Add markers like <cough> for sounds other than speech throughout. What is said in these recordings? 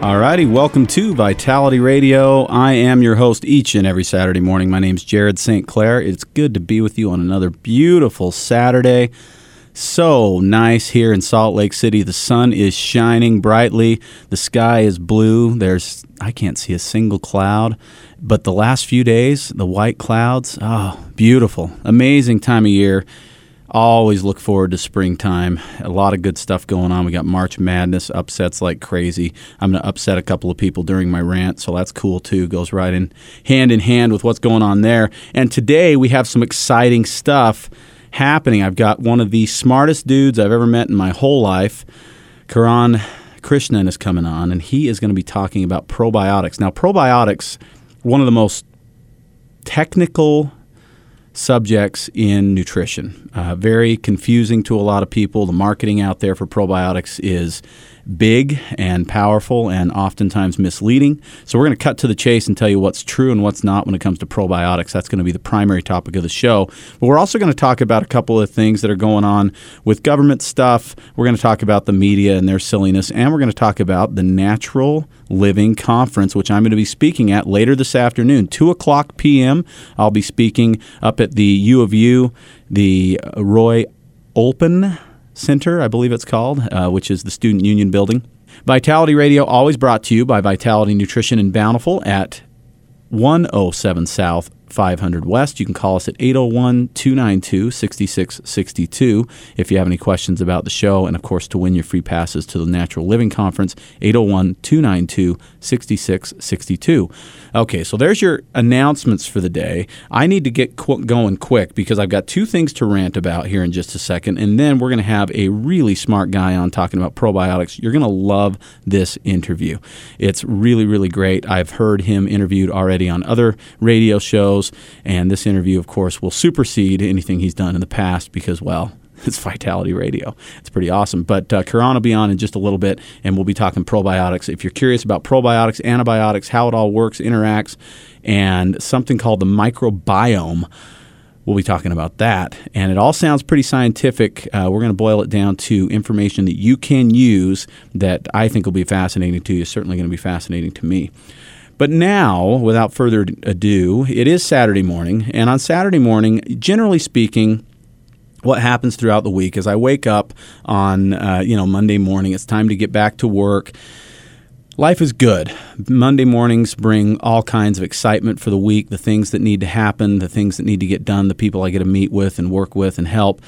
Alrighty, welcome to Vitality Radio. I am your host each and every Saturday morning. My name's Jared St. Clair. It's good to be with you on another beautiful Saturday. So nice here in Salt Lake City. The sun is shining brightly. The sky is blue. There's I can't see a single cloud. But the last few days, the white clouds, oh, beautiful. Amazing time of year. Always look forward to springtime. A lot of good stuff going on. We got March Madness upsets like crazy. I'm going to upset a couple of people during my rant, so that's cool too. Goes right in hand in hand with what's going on there. And today we have some exciting stuff happening. I've got one of the smartest dudes I've ever met in my whole life. Kiran Krishnan is coming on, and he is going to be talking about probiotics. Now, probiotics, one of the most technical subjects in nutrition. Uh, very confusing to a lot of people. The marketing out there for probiotics is big and powerful and oftentimes misleading. So, we're going to cut to the chase and tell you what's true and what's not when it comes to probiotics. That's going to be the primary topic of the show. But we're also going to talk about a couple of things that are going on with government stuff. We're going to talk about the media and their silliness, and we're going to talk about the Natural Living Conference, which I'm going to be speaking at later this afternoon, 2 o'clock p.m. I'll be speaking up at the U of U, the Roy Olpin Center, I believe it's called, uh, which is the Student Union Building. Vitality Radio, always brought to you by Vitality Nutrition and Bountiful at 107 South 500 West. You can call us at 801 292 6662 if you have any questions about the show. And of course, to win your free passes to the Natural Living Conference, 801 292 6662. Okay, so there's your announcements for the day. I need to get qu- going quick because I've got two things to rant about here in just a second. And then we're going to have a really smart guy on talking about probiotics. You're going to love this interview. It's really, really great. I've heard him interviewed already on other radio shows. And this interview, of course, will supersede anything he's done in the past because, well, <laughs> it's Vitality Radio. It's pretty awesome. But uh, Kiran will be on in just a little bit, and we'll be talking probiotics. If you're curious about probiotics, antibiotics, how it all works, interacts, and something called the microbiome, we'll be talking about that. And it all sounds pretty scientific. Uh, we're going to boil it down to information that you can use that I think will be fascinating to you. Certainly going to be fascinating to me. But now, without further ado, it is Saturday morning. And on Saturday morning, generally speaking, what happens throughout the week is I wake up on uh, you know Monday morning. It's time to get back to work. Life is good. Monday mornings bring all kinds of excitement for the week, the things that need to happen, the things that need to get done, the people I get to meet with and work with and help.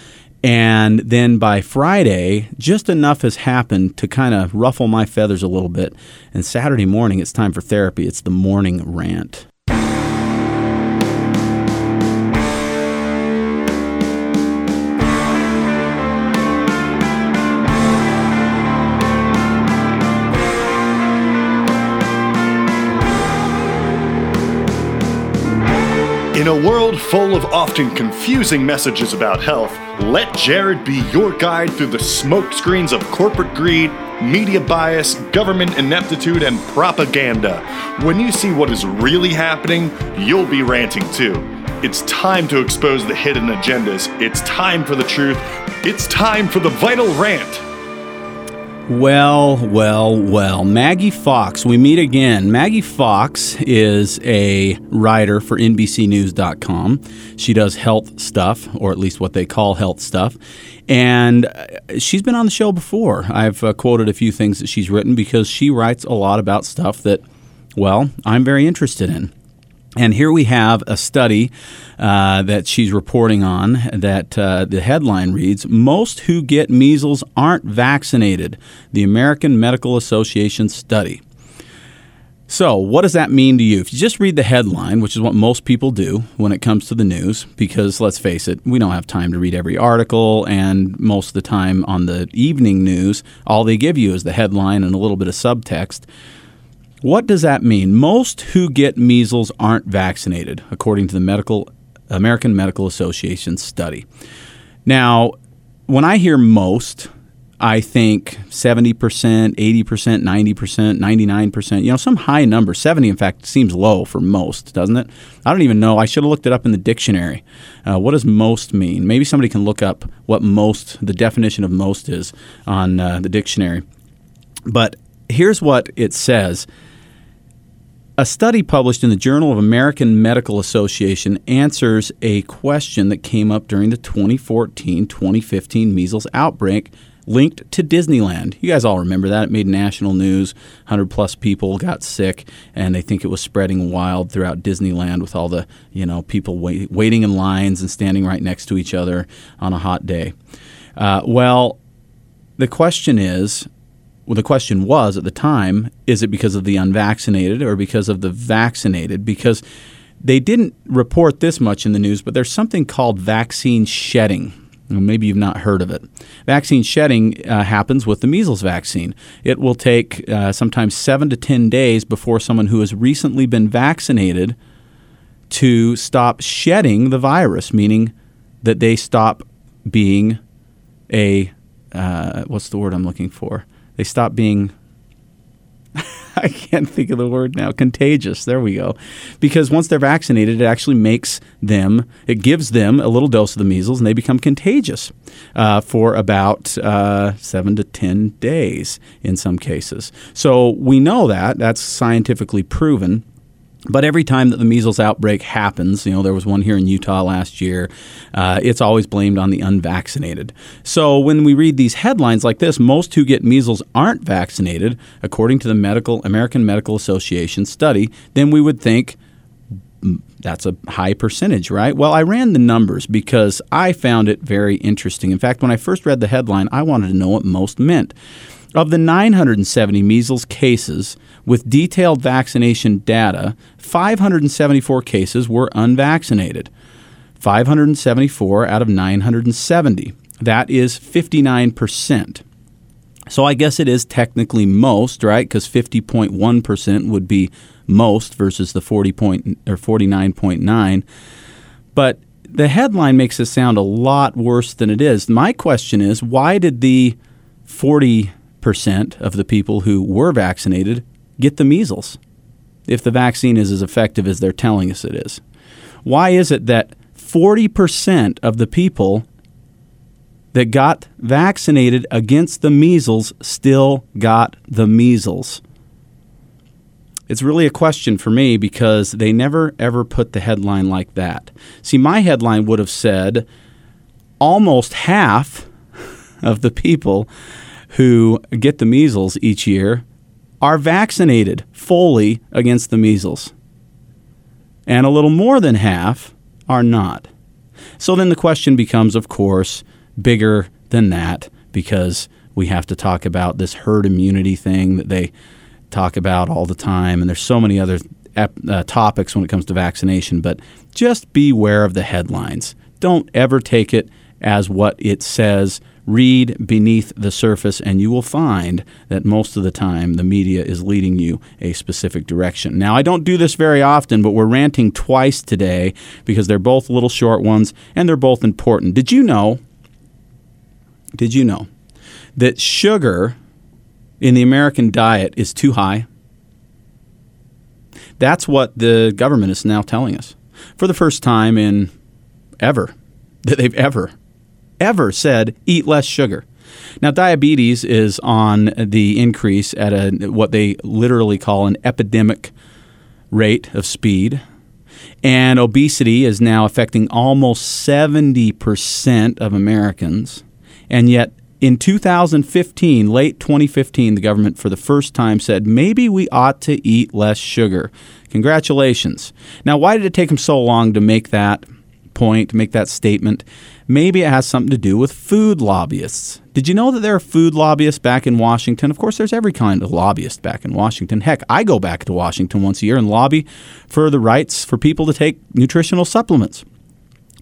And then by Friday, just enough has happened to kind of ruffle my feathers a little bit. And Saturday morning, it's time for therapy. It's the morning rant. In a world full of often confusing messages about health, let Jared be your guide through the smokescreens of corporate greed, media bias, government ineptitude, and propaganda. When you see what is really happening, you'll be ranting too. It's time to expose the hidden agendas. It's time for the truth. It's time for the vital rant. Well, well, well. Maggie Fox, we meet again. Maggie Fox is a writer for NBCNews.com. She does health stuff, or at least what they call health stuff. And uh, she's been on the show before. I've uh, quoted a few things that she's written because she writes a lot about stuff that, well, I'm very interested in. And here we have a study uh, that she's reporting on that uh, the headline reads Most who get measles aren't vaccinated. The American Medical Association study. So, what does that mean to you? If you just read the headline, which is what most people do when it comes to the news, because let's face it, we don't have time to read every article, and most of the time on the evening news, all they give you is the headline and a little bit of subtext What does that mean? Most who get measles aren't vaccinated, according to the medical American Medical Association study. Now, when I hear most, I think 70%, 80%, 90%, 99%, you know, some high number. 70, in fact, seems low for most, doesn't it? I don't even know. I should have looked it up in the dictionary. Uh, what does most mean? Maybe somebody can look up what most, the definition of most is on uh, the dictionary. But here's what it says a study published in the Journal of American Medical Association answers a question that came up during the 2014 2015 measles outbreak linked to Disneyland. You guys all remember that. It made national news. 100 plus people got sick, and they think it was spreading wild throughout Disneyland with all the, you know, people wait, waiting in lines and standing right next to each other on a hot day. Uh, well, the question is well, the question was at the time is it because of the unvaccinated or because of the vaccinated? Because they didn't report this much in the news, but there's something called vaccine shedding. Maybe you've not heard of it. Vaccine shedding uh, happens with the measles vaccine. It will take uh, sometimes seven to 10 days before someone who has recently been vaccinated to stop shedding the virus, meaning that they stop being a, uh, what's the word I'm looking for? They stop being <laughs> I can't think of the word now. Contagious. There we go. Because once they're vaccinated, it actually makes them, it gives them a little dose of the measles and they become contagious uh, for about uh, seven to 10 days in some cases. So we know that. That's scientifically proven. But every time that the measles outbreak happens, you know, there was one here in Utah last year, uh, it's always blamed on the unvaccinated. So when we read these headlines like this, most who get measles aren't vaccinated, according to the Medical American Medical Association study, then we would think mm, that's a high percentage, right? Well, I ran the numbers because I found it very interesting. In fact, when I first read the headline, I wanted to know what most meant. Of the 970 measles cases with detailed vaccination data, 574 cases were unvaccinated. 574 out of 970. That is 59%. So I guess it is technically most, right? Because 50.1% would be most versus the 40 point or 49.9. But the headline makes it sound a lot worse than it is. My question is, why did the 40 percent of the people who were vaccinated get the measles if the vaccine is as effective as they're telling us it is. Why is it that 40% of the people that got vaccinated against the measles still got the measles? It's really a question for me because they never ever put the headline like that. See, my headline would have said almost half <laughs> of the people who get the measles each year are vaccinated fully against the measles. And a little more than half are not. So then the question becomes, of course, bigger than that because we have to talk about this herd immunity thing that they talk about all the time. And there's so many other uh, topics when it comes to vaccination, but just beware of the headlines. Don't ever take it as what it says read beneath the surface, and you will find that most of the time the media is leading you a specific direction. Now, I don't do this very often, but we're ranting twice today because they're both little short ones and they're both important. Did you know? Did you know that sugar in the American diet is too high? That's what the government is now telling us for the first time in ever that they've ever ever said eat less sugar. Now, diabetes is on the increase at a what they literally call an epidemic rate of speed. And obesity is now affecting almost 70% of Americans. And yet, in 2015, late 2015, the government for the first time said maybe we ought to eat less sugar. Congratulations. Now, why did it take them so long to make that point, to make that statement? Maybe it has something to do with food lobbyists. Did you know that there are food lobbyists back in Washington? Of course, there's every kind of lobbyist back in Washington. Heck, I go back to Washington once a year and lobby for the rights for people to take nutritional supplements.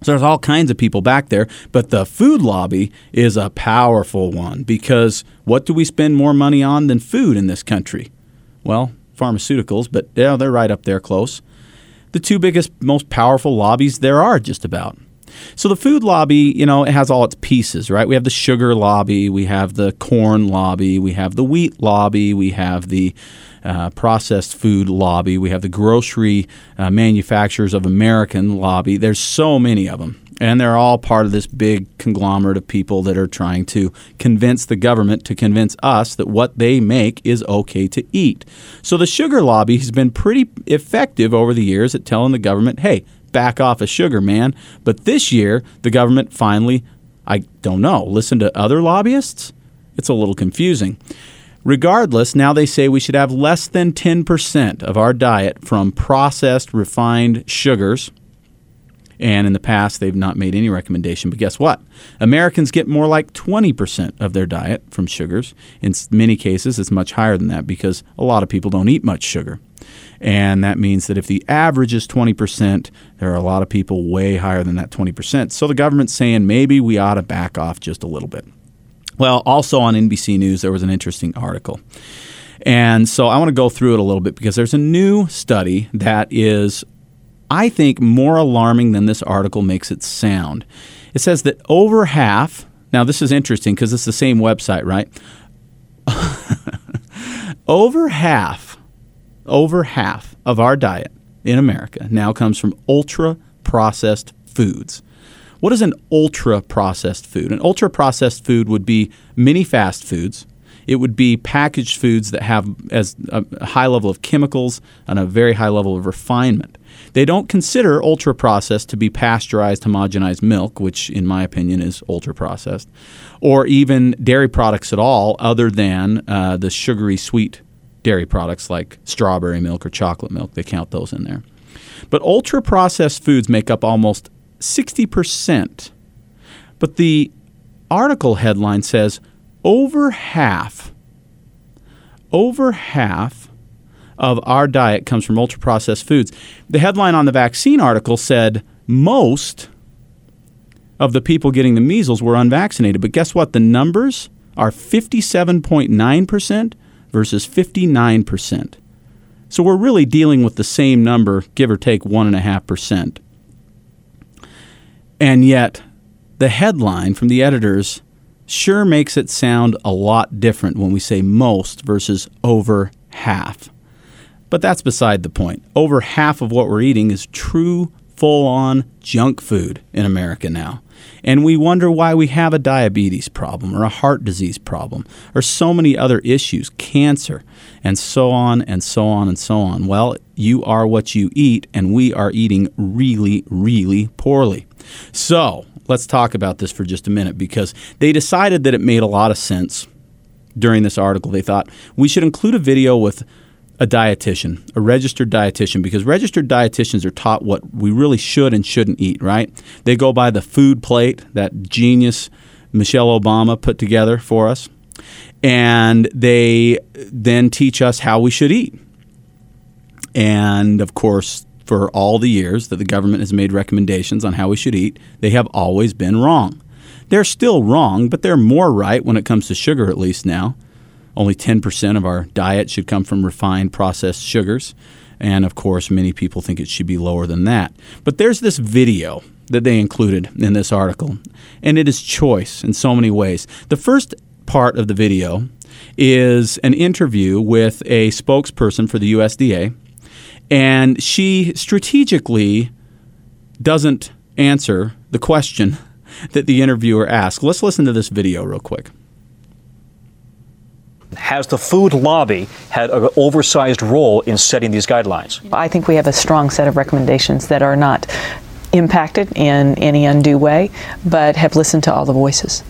So there's all kinds of people back there, but the food lobby is a powerful one because what do we spend more money on than food in this country? Well, pharmaceuticals, but yeah, they're right up there close. The two biggest, most powerful lobbies there are, just about. So the food lobby, you know, it has all its pieces, right? We have the sugar lobby, we have the corn lobby, we have the wheat lobby, we have the uh, processed food lobby, we have the grocery uh, manufacturers of American lobby. There's so many of them. And they're all part of this big conglomerate of people that are trying to convince the government to convince us that what they make is okay to eat. So the sugar lobby has been pretty effective over the years at telling the government, hey, back off of sugar, man. But this year, the government finally, I don't know, listen to other lobbyists? It's a little confusing. Regardless, now they say we should have less than 10% of our diet from processed refined sugars. And in the past, they've not made any recommendation. But guess what? Americans get more like 20% of their diet from sugars. In many cases, it's much higher than that because a lot of people don't eat much sugar. And that means that if the average is 20%, there are a lot of people way higher than that 20%. So the government's saying maybe we ought to back off just a little bit. Well, also on NBC News, there was an interesting article. And so I want to go through it a little bit because there's a new study that is, I think, more alarming than this article makes it sound. It says that over half, now this is interesting because it's the same website, right? <laughs> over half over half of our diet in America now comes from ultra processed foods. What is an ultra processed food? An ultra processed food would be many fast foods. It would be packaged foods that have as a high level of chemicals and a very high level of refinement. They don't consider ultra processed to be pasteurized homogenized milk, which in my opinion is ultra processed, or even dairy products at all other than uh, the sugary sweet dairy products like strawberry milk or chocolate milk. They count those in there. But ultra processed foods make up almost 60%. But the article headline says over half, over half of our diet comes from ultra processed foods. The headline on the vaccine article said most of the people getting the measles were unvaccinated. But guess what? The numbers are 57.9% versus 59%. So we're really dealing with the same number, give or take 1.5%. And yet, the headline from the editors sure makes it sound a lot different when we say most versus over half. But that's beside the point. Over half of what we're eating is true, full on junk food in America now. And we wonder why we have a diabetes problem or a heart disease problem or so many other issues, cancer, and so on and so on and so on. Well, you are what you eat, and we are eating really, really poorly. So let's talk about this for just a minute because they decided that it made a lot of sense during this article. They thought we should include a video with a dietitian, a registered dietitian, because registered dietitians are taught what we really should and shouldn't eat, right? They go by the food plate that genius Michelle Obama put together for us, and they then teach us how we should eat. And of course, for all the years that the government has made recommendations on how we should eat, they have always been wrong. They're still wrong, but they're more right when it comes to sugar, at least now. Only 10% of our diet should come from refined processed sugars. And of course, many people think it should be lower than that. But there's this video that they included in this article, and it is choice in so many ways. The first part of the video is an interview with a spokesperson for the USDA, and she strategically doesn't answer the question <laughs> that the interviewer asked. Let's listen to this video real quick. Has the food lobby had an oversized role in setting these guidelines? I think we have a strong set of recommendations that are not impacted in any undue way, but have listened to all the voices.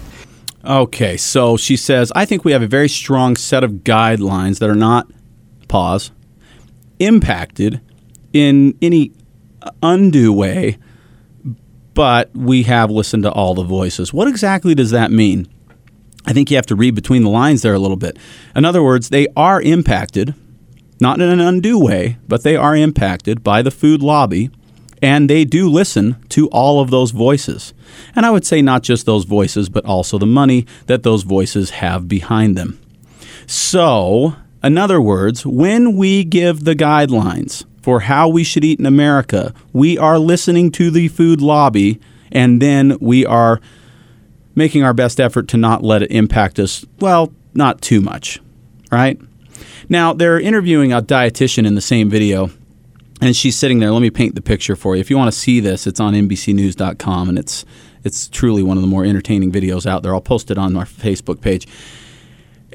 Okay, so she says, I think we have a very strong set of guidelines that are not, pause, impacted in any undue way, but we have listened to all the voices. What exactly does that mean? I think you have to read between the lines there a little bit. In other words, they are impacted, not in an undue way, but they are impacted by the food lobby, and they do listen to all of those voices. And I would say not just those voices, but also the money that those voices have behind them. So, In other words, when we give the guidelines for how we should eat in America, we are listening to the food lobby and then we are making our best effort to not let it impact us, well, not too much, right? Now, they're interviewing a dietitian in the same video, and she's sitting there. Let me paint the picture for you. If you want to see this, it's on NBCNews.com, and it's it's truly one of the more entertaining videos out there. I'll post it on our Facebook page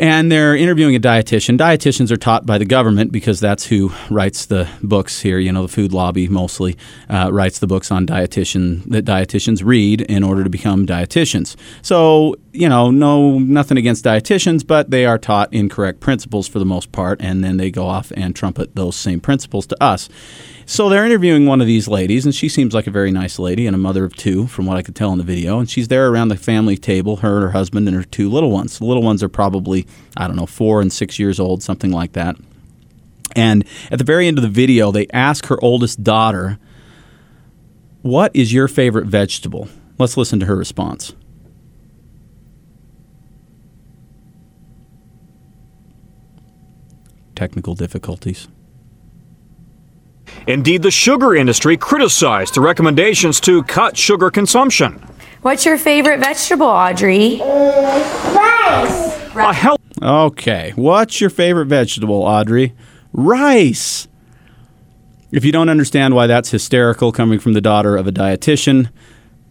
and they're interviewing a dietitian. Dietitians are taught by the government because that's who writes the books here. You know, the food lobby mostly uh, writes the books on dietitian that dietitians read in order to become dietitians. So you know, no nothing against dietitians, but they are taught incorrect principles for the most part, and then they go off and trumpet those same principles to us. So they're interviewing one of these ladies, and she seems like a very nice lady and a mother of two, from what I could tell in the video. And she's there around the family table, her, and her husband, and her two little ones. The little ones are probably, I don't know, four and six years old, something like that. And at the very end of the video, they ask her oldest daughter, What is your favorite vegetable? Let's listen to her response. Technical difficulties. Indeed, the sugar industry criticized the recommendations to cut sugar consumption. What's your favorite vegetable, Audrey? Rice. A health Okay, what's your favorite vegetable, Audrey? Rice. If you don't understand why that's hysterical coming from the daughter of a dietitian,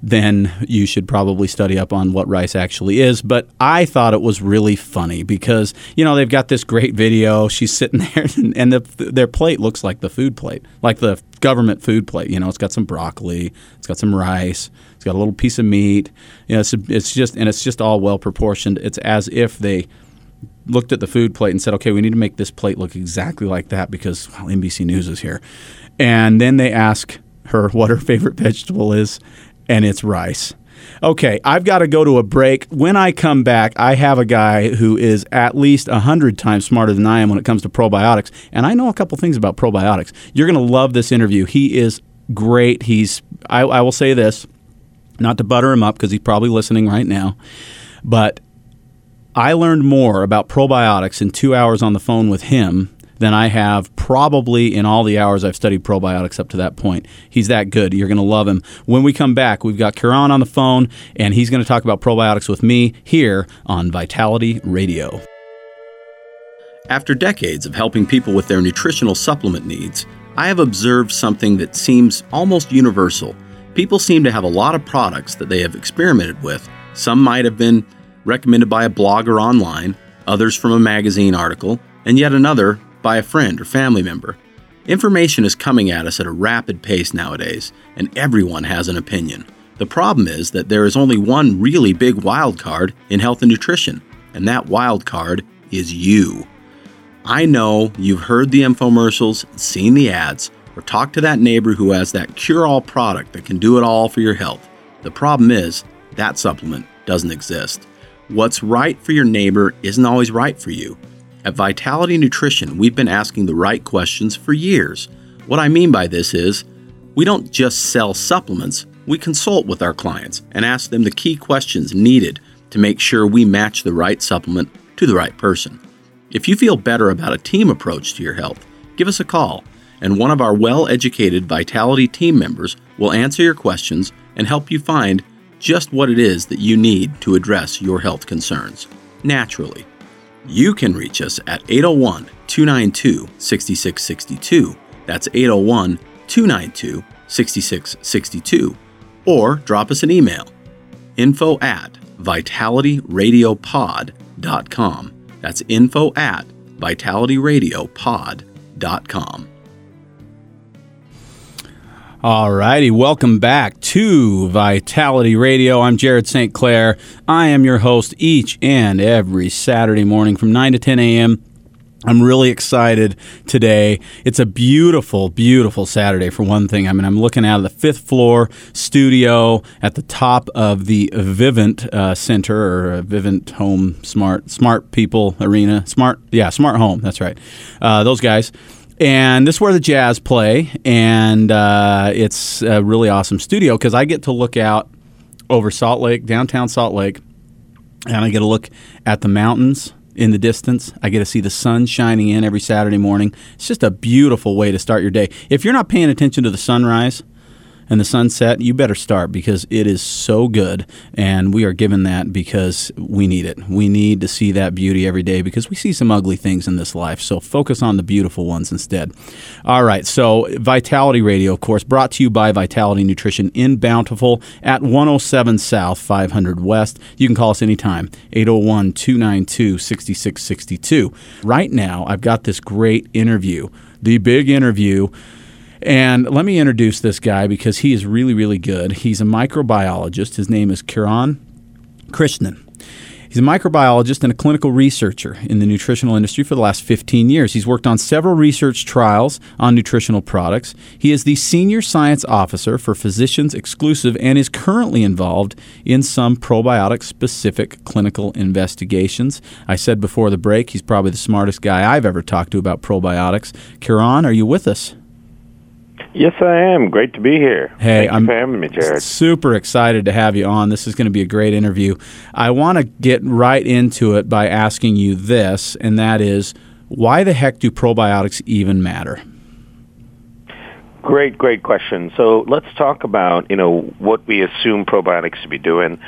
then you should probably study up on what rice actually is. But I thought it was really funny because you know they've got this great video. She's sitting <laughs> there, and the, their plate looks like the food plate, like the government food plate. You know, it's got some broccoli, it's got some rice, it's got a little piece of meat. You know, it's, it's just and it's just all well proportioned. It's as if they looked at the food plate and said, "Okay, we need to make this plate look exactly like that because well, NBC News is here." And then they ask her what her <laughs> favorite vegetable is, and it's rice. Okay, I've got to go to a break. When I come back, I have a guy who is at least 100 times smarter than I am when it comes to probiotics, and I know a couple things about probiotics. You're going to love this interview. He is great. He's I, I will say this, not to butter him up because he's probably listening right now, but I learned more about probiotics in 2 hours on the phone with him than I have probably in all the hours I've studied probiotics up to that point. He's that good. You're going to love him. When we come back, we've got Kiran on the phone, and he's going to talk about probiotics with me here on Vitality Radio. After decades of helping people with their nutritional supplement needs, I have observed something that seems almost universal. People seem to have a lot of products that they have experimented with. Some might have been recommended by a blogger online, others from a magazine article, and yet another by a friend or family member. Information is coming at us at a rapid pace nowadays, and everyone has an opinion. The problem is that there is only one really big wild card in health and nutrition, and that wild card is you. I know you've heard the infomercials, seen the ads, or talked to that neighbor who has that cure all product that can do it all for your health. The problem is, that supplement doesn't exist. What's right for your neighbor isn't always right for you. At Vitality Nutrition, we've been asking the right questions for years. What I mean by this is, we don't just sell supplements, we consult with our clients and ask them the key questions needed to make sure we match the right supplement to the right person. If you feel better about a team approach to your health, give us a call, and one of our well educated Vitality team members will answer your questions and help you find just what it is that you need to address your health concerns naturally. You can reach us at 801 292 6662. That's 801 292 6662. Or drop us an email info at vitalityradiopod.com. That's info at vitalityradiopod.com. All righty, welcome back to Vitality Radio. I'm Jared St. Clair. I am your host each and every Saturday morning from 9 to 10 a.m. I'm really excited today. It's a beautiful, beautiful Saturday for one thing. I mean, I'm looking out of the fifth floor studio at the top of the Vivint uh, Center or Vivint Home Smart Smart People Arena. Smart, yeah, Smart Home. That's right. Uh, those guys and this is where the Jazz play, and uh, it's a really awesome studio because I get to look out over Salt Lake, downtown Salt Lake, and I get to look at the mountains in the distance. I get to see the sun shining in every Saturday morning. It's just a beautiful way to start your day. If you're not paying attention to the sunrise, and the sunset, you better start because it is so good. And we are given that because we need it. We need to see that beauty every day because we see some ugly things in this life. So focus on the beautiful ones instead. All right. So, Vitality Radio, of course, brought to you by Vitality Nutrition in Bountiful at 107 South, 500 West. You can call us anytime, 801 292 6662. Right now, I've got this great interview, the big interview and let me introduce this guy because he is really, really good. He's a microbiologist. His name is Kiran Krishnan. He's a microbiologist and a clinical researcher in the nutritional industry for the last 15 years. He's worked on several research trials on nutritional products. He is the senior science officer for Physicians Exclusive and is currently involved in some probiotic specific clinical investigations. I said before the break, he's probably the smartest guy I've ever talked to about probiotics. Kiran, are you with us? Yes, I am. Great to be here. Hey, Thanks I'm for having me, Jared. super excited to have you on. This is going to be a great interview. I want to get right into it by asking you this, and that is why the heck do probiotics even matter? Great, great question. So let's talk about you know what we assume probiotics to be doing.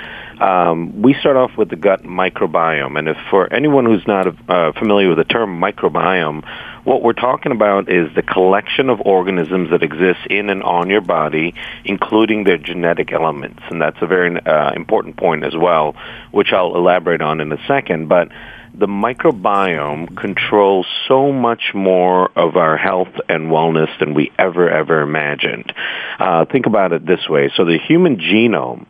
Um, we start off with the gut microbiome, and if for anyone who's not uh, familiar with the term microbiome, what we're talking about is the collection of organisms that exist in and on your body, including their genetic elements, and that's a very uh, important point as well, which I'll elaborate on in a second. But the microbiome controls so much more of our health and wellness than we ever, ever imagined. Uh, think about it this way. So the human genome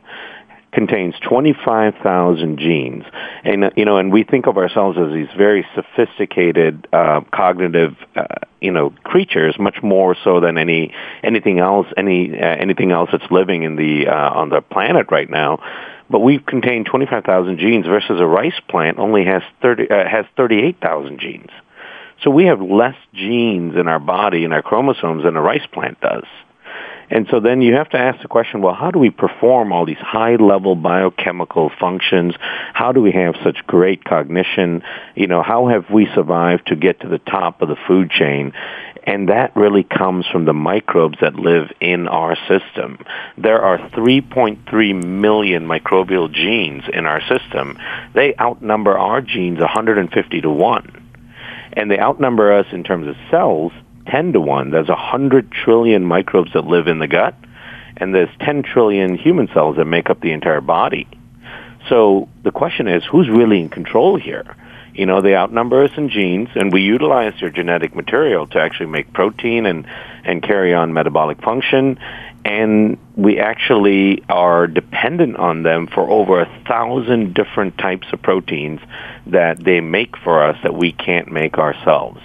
contains 25,000 genes. And, uh, you know, and we think of ourselves as these very sophisticated, uh, cognitive, uh, you know, creatures, much more so than any, anything else, any, uh, anything else that's living in the, uh, on the planet right now. But we contain 25,000 genes versus a rice plant only has 30, uh, has 38,000 genes. So we have less genes in our body and our chromosomes than a rice plant does. And so then you have to ask the question, well, how do we perform all these high level biochemical functions? How do we have such great cognition? You know, how have we survived to get to the top of the food chain? And that really comes from the microbes that live in our system. There are 3.3 million microbial genes in our system. They outnumber our genes 150 to 1. And they outnumber us in terms of cells 10 to 1. There's 100 trillion microbes that live in the gut, and there's 10 trillion human cells that make up the entire body. So the question is, who's really in control here? You know, they outnumber us in genes, and we utilize their genetic material to actually make protein and, and carry on metabolic function. And we actually are dependent on them for over a thousand different types of proteins that they make for us that we can't make ourselves.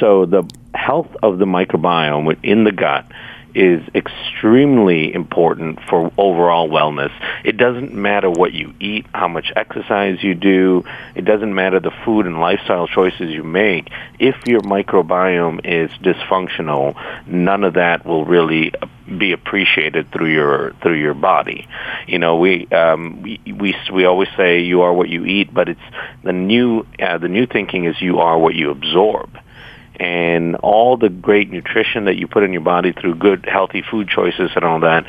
So the health of the microbiome in the gut is extremely important for overall wellness. It doesn't matter what you eat, how much exercise you do, it doesn't matter the food and lifestyle choices you make. If your microbiome is dysfunctional, none of that will really be appreciated through your through your body. You know, we um, we, we we always say you are what you eat, but it's the new uh, the new thinking is you are what you absorb and all the great nutrition that you put in your body through good, healthy food choices and all that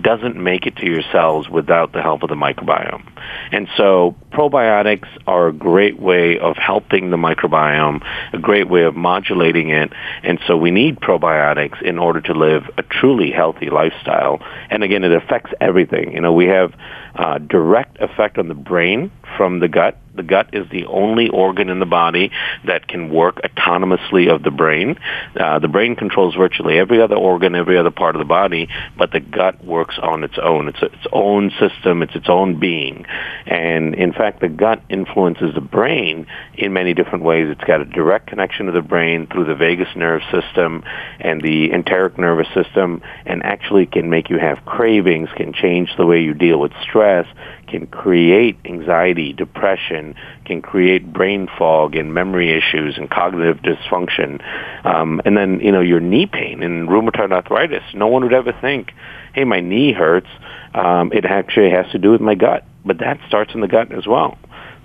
doesn't make it to your cells without the help of the microbiome. And so probiotics are a great way of helping the microbiome, a great way of modulating it. And so we need probiotics in order to live a truly healthy lifestyle. And again, it affects everything. You know, we have uh, direct effect on the brain from the gut. The gut is the only organ in the body that can work autonomously of the brain. Uh, the brain controls virtually every other organ, every other part of the body, but the gut works on its own. It's its own system. It's its own being. And in fact, the gut influences the brain in many different ways. It's got a direct connection to the brain through the vagus nerve system and the enteric nervous system, and actually can make you have cravings, can change the way you deal with stress, can create anxiety, depression, can create brain fog and memory issues and cognitive dysfunction. Um, and then, you know, your knee pain and rheumatoid arthritis. No one would ever think, hey, my knee hurts. Um, it actually has to do with my gut. But that starts in the gut as well.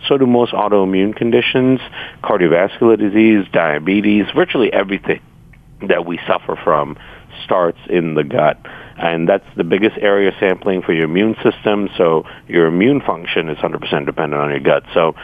so do most autoimmune conditions, cardiovascular disease, diabetes, virtually everything that we suffer from starts in the gut. And that's the biggest area sampling for your immune system. So your immune function is 100% dependent on your gut. So,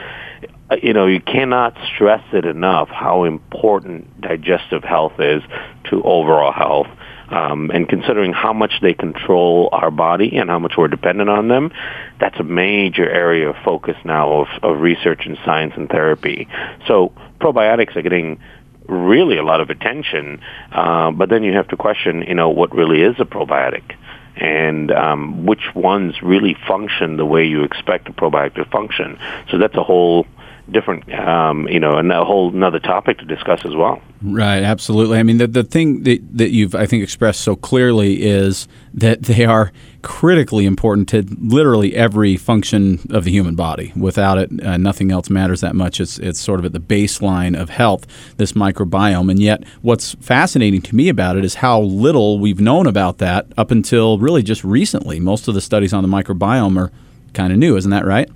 uh, you know, you cannot stress it enough how important digestive health is to overall health. Um, and considering how much they control our body and how much we're dependent on them, that's a major area of focus now of, of research and science and therapy. So probiotics are getting really a lot of attention. Uh, but then you have to question, you know, what really is a probiotic and um, which ones really function the way you expect a probiotic to function. So that's a whole different, um, you know, and a whole another topic to discuss as well. Right, absolutely. I mean, the, the thing that, that you've, I think, expressed so clearly is that they are critically important to literally every function of the human body. Without it, uh, nothing else matters that much. It's, it's sort of at the baseline of health, this microbiome. And yet, what's fascinating to me about it is how little we've known about that up until really just recently. Most of the studies on the microbiome are kind of new, isn't that right?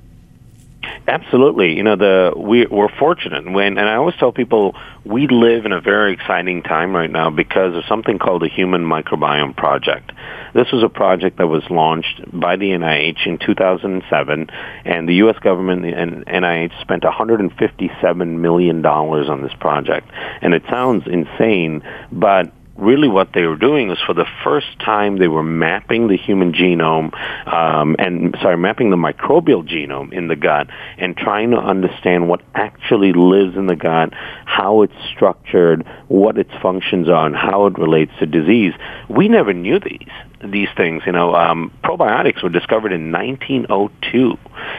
Absolutely. You know, the we we're fortunate when and I always tell people we live in a very exciting time right now because of something called the Human Microbiome Project. This was a project that was launched by the NIH in 2007 and the US government and NIH spent 157 million dollars on this project. And it sounds insane, but really what they were doing was for the first time they were mapping the human genome um, and sorry mapping the microbial genome in the gut and trying to understand what actually lives in the gut how it's structured what its functions are and how it relates to disease. We never knew these these things you know um, probiotics were discovered in 1902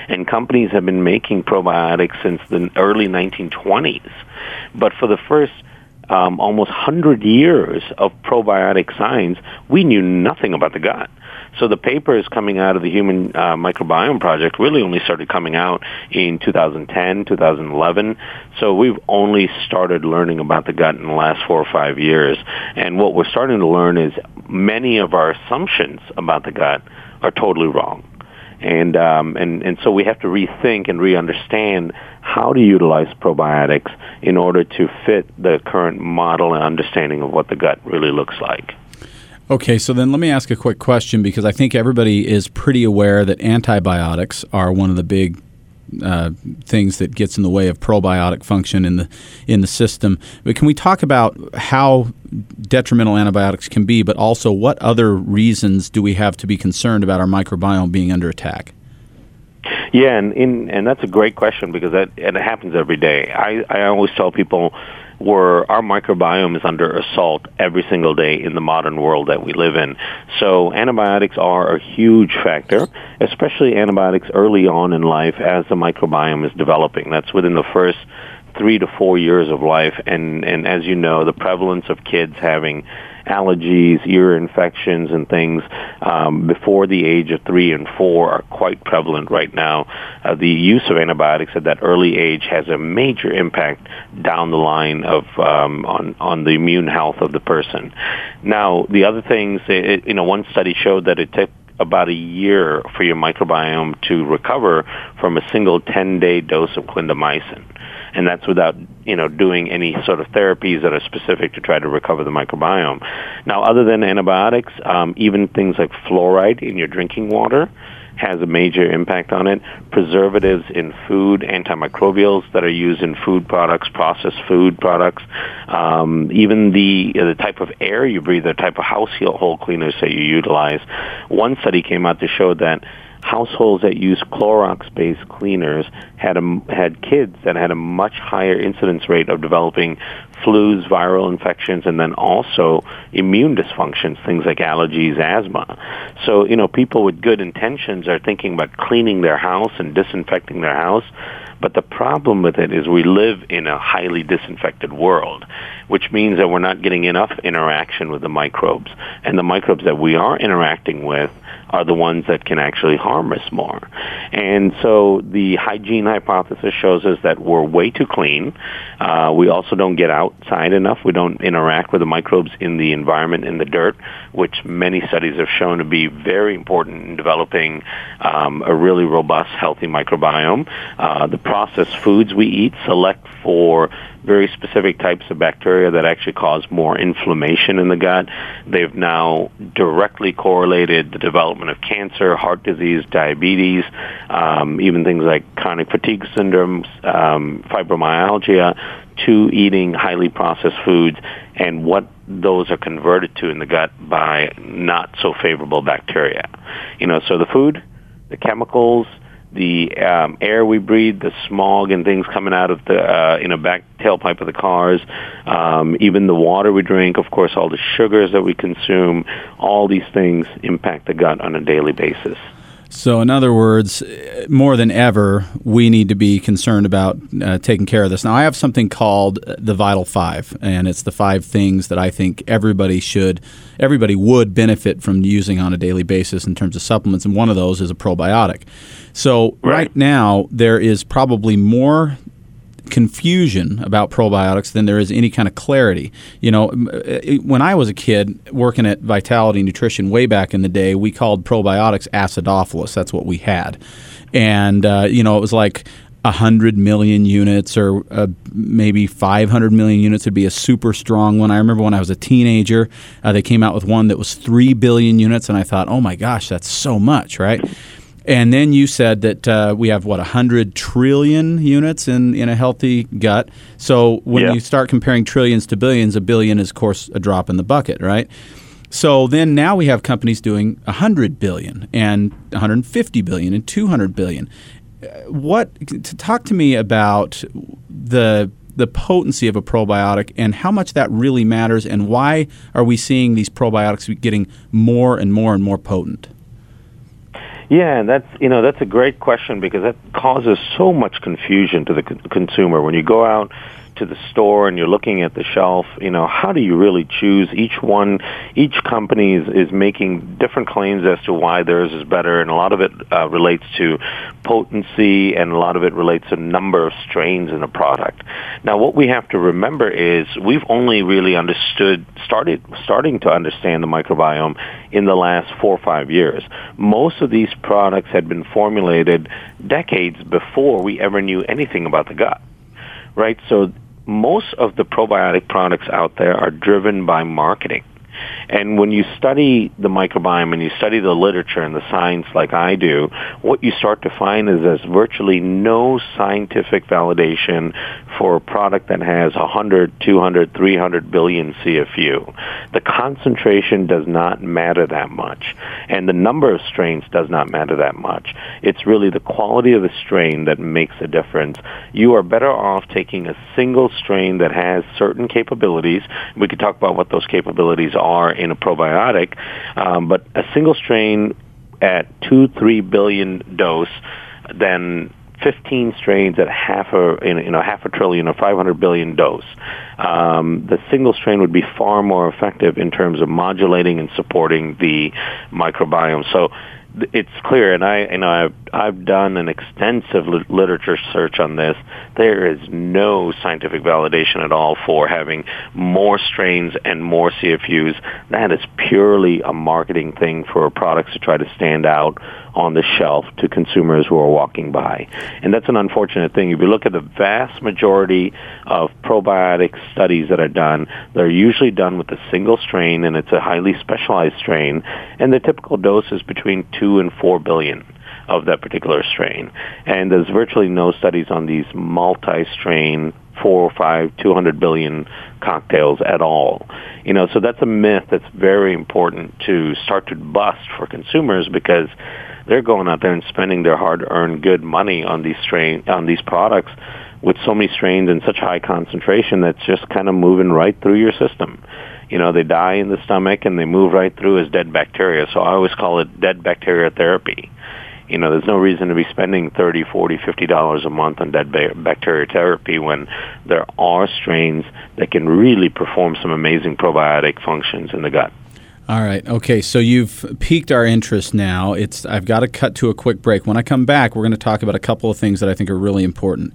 and companies have been making probiotics since the early 1920s but for the first um, almost 100 years of probiotic science, we knew nothing about the gut. So the papers coming out of the Human uh, Microbiome Project really only started coming out in 2010, 2011. So we've only started learning about the gut in the last four or five years. And what we're starting to learn is many of our assumptions about the gut are totally wrong and um, and and so we have to rethink and re-understand how to utilize probiotics in order to fit the current model and understanding of what the gut really looks like. Okay, so then let me ask a quick question because I think everybody is pretty aware that antibiotics are one of the big uh, things that gets in the way of probiotic function in the in the system. But can we talk about how detrimental antibiotics can be, but also what other reasons do we have to be concerned about our microbiome being under attack? Yeah, and in, and that's a great question because that and it happens every day. I I always tell people where our microbiome is under assault every single day in the modern world that we live in. So antibiotics are a huge factor, especially antibiotics early on in life as the microbiome is developing. That's within the first three to four years of life, and and as you know, the prevalence of kids having allergies, ear infections, and things um, before the age of three and four are quite prevalent right now. Uh, the use of antibiotics at that early age has a major impact down the line of um, on on the immune health of the person. Now, the other things, it, you know, one study showed that it took about a year for your microbiome to recover from a single 10-day dose of clindamycin and that's without you know doing any sort of therapies that are specific to try to recover the microbiome. Now, other than antibiotics, um, even things like fluoride in your drinking water has a major impact on it. Preservatives in food, antimicrobials that are used in food products, processed food products, um, even the the type of air you breathe, the type of household cleaners that you utilize. One study came out to show that households that use Clorox-based cleaners had a, had kids that had a much higher incidence rate of developing flus, viral infections, and then also immune dysfunctions, things like allergies, asthma. So, you know, people with good intentions are thinking about cleaning their house and disinfecting their house. But the problem with it is we live in a highly disinfected world, which means that we're not getting enough interaction with the microbes. And the microbes that we are interacting with are the ones that can actually harm us more. And so the hygiene hypothesis shows us that we're way too clean. Uh, we also don't get outside enough. We don't interact with the microbes in the environment, in the dirt, which many studies have shown to be very important in developing um, a really robust, healthy microbiome. Uh, the processed foods we eat select for very specific types of bacteria that actually cause more inflammation in the gut. They've now directly correlated the development of cancer, heart disease, diabetes, um, even things like chronic fatigue syndrome, um, fibromyalgia, to eating highly processed foods and what those are converted to in the gut by not so favorable bacteria. You know, so the food, the chemicals, the um, air we breathe, the smog and things coming out of the uh, you know back tailpipe of the cars, um, even the water we drink, of course, all the sugars that we consume, all these things impact the gut on a daily basis. So, in other words, more than ever, we need to be concerned about uh, taking care of this. Now, I have something called the Vital Five, and it's the five things that I think everybody should, everybody would benefit from using on a daily basis in terms of supplements. And one of those is a probiotic. So, right, right now, there is probably more confusion about probiotics than there is any kind of clarity. You know, uh, when I was a kid working at Vitality Nutrition way back in the day, we called probiotics acidophilus. That's what we had. And, uh, you know, it was like 100 million units or uh, maybe 500 million units would be a super strong one. I remember when I was a teenager, uh, they came out with one that was 3 billion units, and I thought, oh my gosh, that's so much, right? And then you said that uh, we have what hundred trillion units in in a healthy gut. So when yeah. you start comparing trillions to billions, a billion is of course a drop in the bucket, right? So then now we have companies doing 100 billion and 150 billion and 200 billion. Uh, what to talk to me about the the potency of a probiotic and how much that really matters and why are we seeing these probiotics getting more and more and more potent? Yeah, and that's you know that's a great question because that causes so much confusion to the consumer. When you go out to the store and you're looking at the shelf, you know, how do you really choose? Each one, each company is, is making different claims as to why theirs is better, and a lot of it uh, relates to potency, and a lot of it relates to number of strains in a product. Now, what we have to remember is we've only really understood, started, starting to understand the microbiome in the last four or five years. Most of these products had been formulated decades before we ever knew anything about the gut right? So most of the probiotic products out there are driven by marketing. And when you study the microbiome and you study the literature and the science like I do, what you start to find is there's virtually no scientific validation for a product that has 100, 200, 300 billion CFU. The concentration does not matter that much, and the number of strains does not matter that much. It's really the quality of the strain that makes a difference. You are better off taking a single strain that has certain capabilities. We could talk about what those capabilities are in a probiotic, um, but a single strain at two, three billion dose, then 15 strains at half a you know half a trillion or 500 billion dose. Um, the single strain would be far more effective in terms of modulating and supporting the microbiome. So it's clear, and I, you know, I've, I've done an extensive literature search on this. There is no scientific validation at all for having more strains and more CFUs. That is purely a marketing thing for products to try to stand out on the shelf to consumers who are walking by. And that's an unfortunate thing. If you look at the vast majority of probiotic studies that are done, they're usually done with a single strain and it's a highly specialized strain. And the typical dose is between 2 and 4 billion of that particular strain. And there's virtually no studies on these multi-strain four or five, 200 billion cocktails at all. You know, so that's a myth that's very important to start to bust for consumers because they're going out there and spending their hard-earned good money on these strain on these products with so many strains and such high concentration that's just kind of moving right through your system. You know, they die in the stomach and they move right through as dead bacteria. So I always call it dead bacteria therapy. You know, there's no reason to be spending thirty, forty, fifty dollars a month on dead ba- bacteria therapy when there are strains that can really perform some amazing probiotic functions in the gut. All right. Okay. So you've piqued our interest now. It's I've got to cut to a quick break. When I come back, we're going to talk about a couple of things that I think are really important.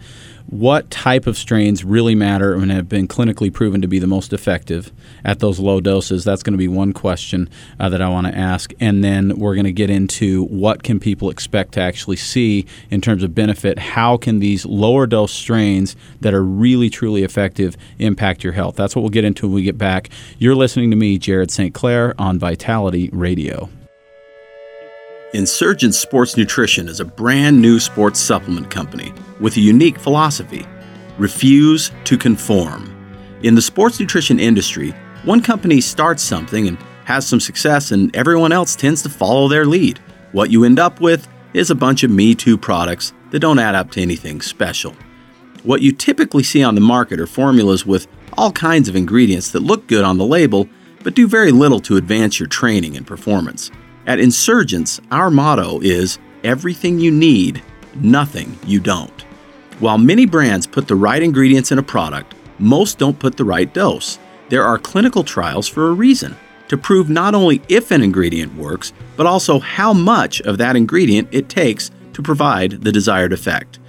What type of strains really matter and have been clinically proven to be the most effective at those low doses. That's going to be one question uh, that I want to ask. And then we're going to get into what can people expect to actually see in terms of benefit. How can these lower dose strains that are really, truly effective impact your health? That's what we'll get into when we get back. You're listening to me, Jared St. Clair, on Vitality Radio. Insurgent Sports Nutrition is a brand new sports supplement company with a unique philosophy refuse to conform. In the sports nutrition industry, one company starts something and has some success, and everyone else tends to follow their lead. What you end up with is a bunch of Me Too products that don't add up to anything special. What you typically see on the market are formulas with all kinds of ingredients that look good on the label, but do very little to advance your training and performance. At Insurgents, our motto is everything you need, nothing you don't. While many brands put the right ingredients in a product, most don't put the right dose. There are clinical trials for a reason to prove not only if an ingredient works, but also how much of that ingredient it takes to provide the desired effect.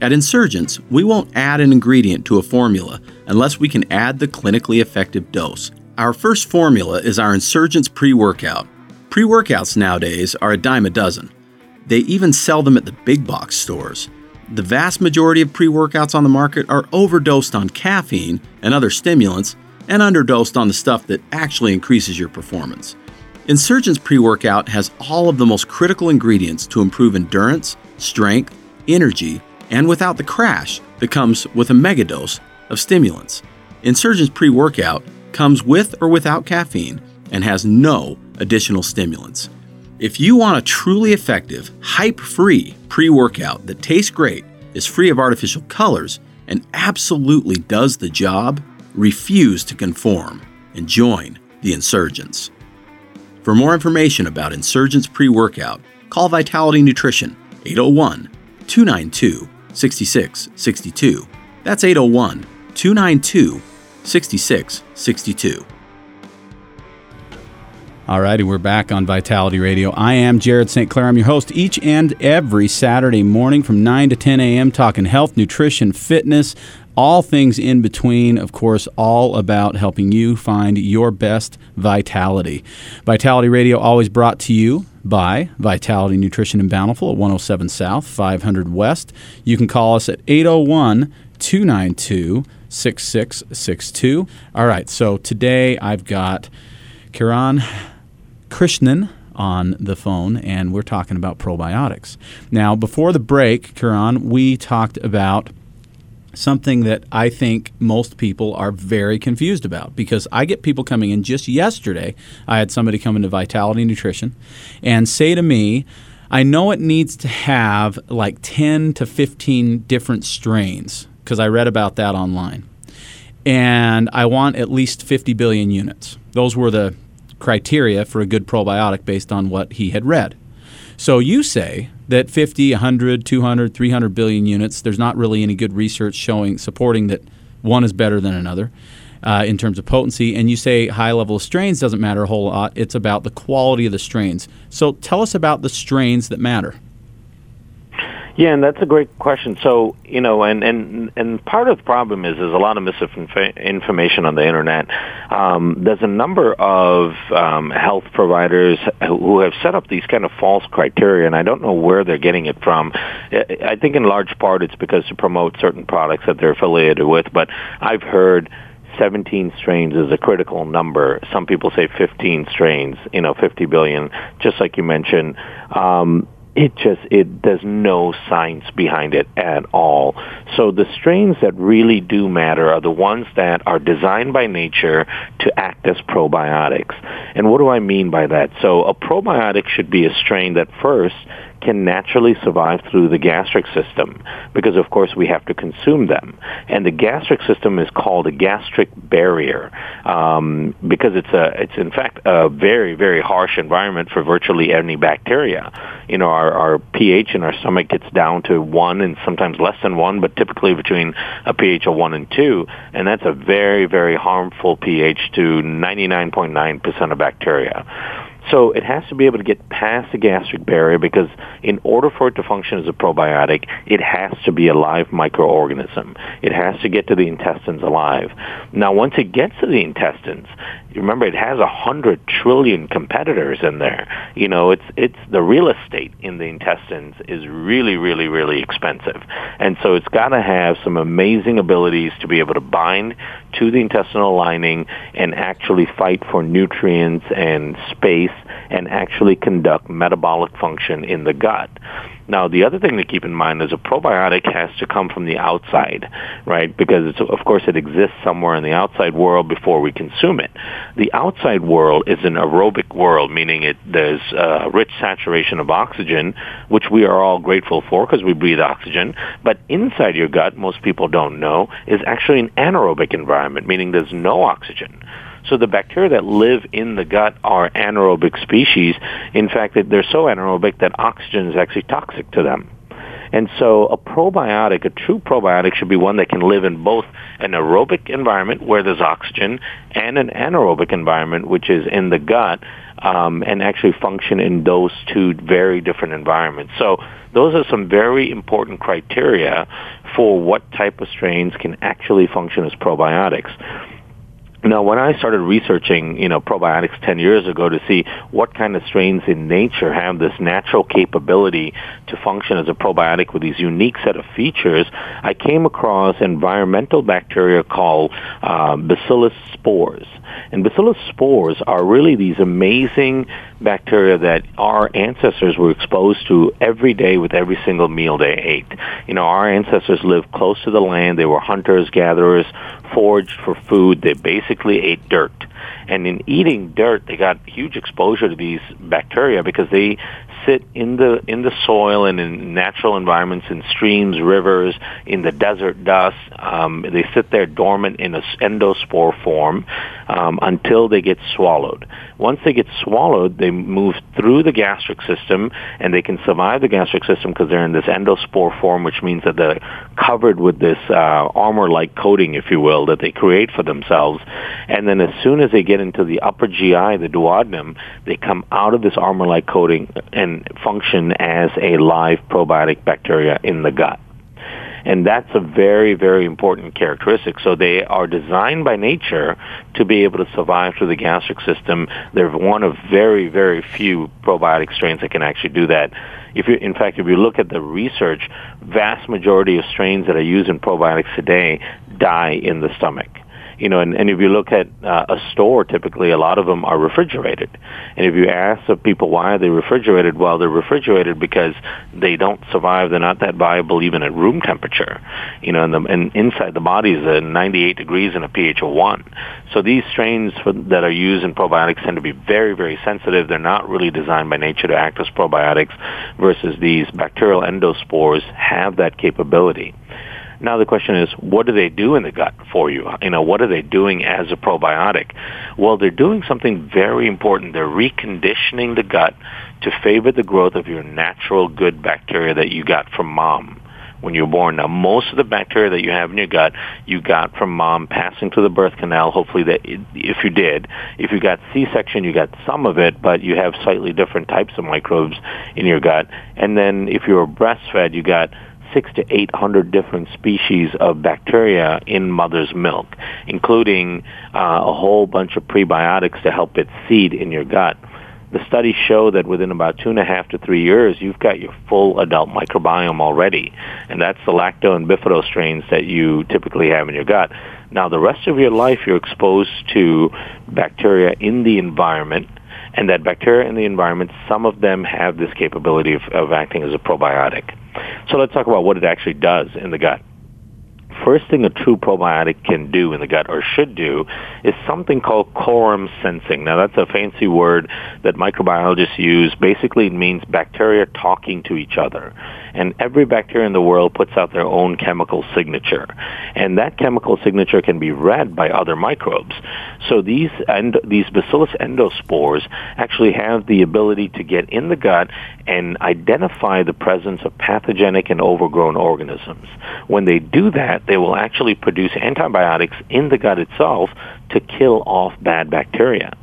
At Insurgents, we won't add an ingredient to a formula unless we can add the clinically effective dose. Our first formula is our Insurgents pre workout. Pre workouts nowadays are a dime a dozen. They even sell them at the big box stores. The vast majority of pre workouts on the market are overdosed on caffeine and other stimulants and underdosed on the stuff that actually increases your performance. Insurgents pre workout has all of the most critical ingredients to improve endurance, strength, energy, and without the crash that comes with a megadose of stimulants. Insurgents pre workout comes with or without caffeine and has no additional stimulants. If you want a truly effective, hype free pre workout that tastes great, is free of artificial colors, and absolutely does the job, refuse to conform and join the insurgents. For more information about Insurgents pre workout, call Vitality Nutrition 801 292 6662. That's 801 292 6662. Alrighty, we're back on Vitality Radio. I am Jared St. Clair. I'm your host each and every Saturday morning from 9 to 10 a.m. talking health, nutrition, fitness, all things in between. Of course, all about helping you find your best vitality. Vitality Radio always brought to you by Vitality Nutrition in Bountiful at 107 South, 500 West. You can call us at 801 292 6662. All right, so today I've got Kiran Krishnan on the phone, and we're talking about probiotics. Now, before the break, Kiran, we talked about something that I think most people are very confused about because I get people coming in just yesterday. I had somebody come into Vitality Nutrition and say to me, I know it needs to have like 10 to 15 different strains because I read about that online. And I want at least 50 billion units. Those were the criteria for a good probiotic based on what he had read. So you say that 50, 100, 200, 300 billion units, there's not really any good research showing supporting that one is better than another uh, in terms of potency. And you say high level of strains doesn't matter a whole lot. It's about the quality of the strains. So tell us about the strains that matter. Yeah, and that's a great question. So, you know, and and and part of the problem is there's a lot of misinformation on the internet. Um, there's a number of um, health providers who have set up these kind of false criteria, and I don't know where they're getting it from. I think in large part it's because to promote certain products that they're affiliated with. But I've heard 17 strains is a critical number. Some people say 15 strains, you know, 50 billion, just like you mentioned. Um, it just it there's no science behind it at all. So the strains that really do matter are the ones that are designed by nature to act as probiotics. And what do I mean by that? So a probiotic should be a strain that first can naturally survive through the gastric system because of course we have to consume them. And the gastric system is called a gastric barrier um, because it's a it's in fact a very very harsh environment for virtually any bacteria. You know our, our pH in our stomach gets down to one and sometimes less than one but typically between a pH of one and two and that's a very very harmful pH to 99.9% of bacteria So it has to be able to get past the gastric barrier because in order for it to function as a probiotic, it has to be a live microorganism. It has to get to the intestines alive. Now, once it gets to the intestines, remember it has a hundred trillion competitors in there. You know, it's it's the real estate in the intestines is really, really, really expensive, and so it's got to have some amazing abilities to be able to bind to the intestinal lining and actually fight for nutrients and space and actually conduct metabolic function in the gut. Now, the other thing to keep in mind is a probiotic has to come from the outside, right? Because of course it exists somewhere in the outside world before we consume it. The outside world is an aerobic world, meaning it there's a rich saturation of oxygen, which we are all grateful for because we breathe oxygen. But inside your gut, most people don't know, is actually an anaerobic environment, meaning there's no oxygen. So the bacteria that live in the gut are anaerobic species. In fact, they're so anaerobic that oxygen is actually toxic to them. And so a probiotic, a true probiotic, should be one that can live in both an aerobic environment where there's oxygen and an anaerobic environment, which is in the gut, um, and actually function in those two very different environments. So those are some very important criteria for what type of strains can actually function as probiotics. Now, when I started researching, you know, probiotics 10 years ago to see what kind of strains in nature have this natural capability to function as a probiotic with these unique set of features, I came across environmental bacteria called uh, Bacillus spores. And Bacillus spores are really these amazing bacteria that our ancestors were exposed to every day with every single meal they ate. You know, our ancestors lived close to the land. They were hunters, gatherers, foraged for food. They basically ate dirt. And in eating dirt, they got huge exposure to these bacteria because they sit in the in the soil and in natural environments, in streams, rivers, in the desert dust. Um, they sit there dormant in a endospore form um, until they get swallowed. Once they get swallowed, they move through the gastric system, and they can survive the gastric system because they're in this endospore form, which means that they're covered with this uh, armor-like coating, if you will, that they create for themselves. And then as soon as they get into the upper GI, the duodenum, they come out of this armor-like coating and function as a live probiotic bacteria in the gut. And that's a very, very important characteristic. So they are designed by nature to be able to survive through the gastric system. They're one of very, very few probiotic strains that can actually do that. If you, in fact, if you look at the research, vast majority of strains that are used in probiotics today die in the stomach you know, and, and if you look at uh, a store, typically a lot of them are refrigerated. And if you ask the people why are they refrigerated, well, they're refrigerated because they don't survive. They're not that viable even at room temperature. You know, and, the, and inside the body is at 98 degrees and a pH of one. So these strains for, that are used in probiotics tend to be very, very sensitive. They're not really designed by nature to act as probiotics, versus these bacterial endospores have that capability. Now the question is, what do they do in the gut for you? You know, what are they doing as a probiotic? Well, they're doing something very important. They're reconditioning the gut to favor the growth of your natural good bacteria that you got from mom when you were born. Now, most of the bacteria that you have in your gut, you got from mom passing through the birth canal. Hopefully, that if you did, if you got C-section, you got some of it, but you have slightly different types of microbes in your gut. And then, if you were breastfed, you got six to eight hundred different species of bacteria in mother's milk, including uh, a whole bunch of prebiotics to help it seed in your gut. The studies show that within about two and a half to three years, you've got your full adult microbiome already, and that's the lacto and bifido strains that you typically have in your gut. Now, the rest of your life, you're exposed to bacteria in the environment, and that bacteria in the environment, some of them have this capability of, of acting as a probiotic. So let's talk about what it actually does in the gut first thing a true probiotic can do in the gut or should do is something called quorum sensing. Now that's a fancy word that microbiologists use. Basically it means bacteria talking to each other. And every bacteria in the world puts out their own chemical signature. And that chemical signature can be read by other microbes. So these end, these bacillus endospores actually have the ability to get in the gut and identify the presence of pathogenic and overgrown organisms. When they do that, they will actually produce antibiotics in the gut itself to kill off bad bacteria.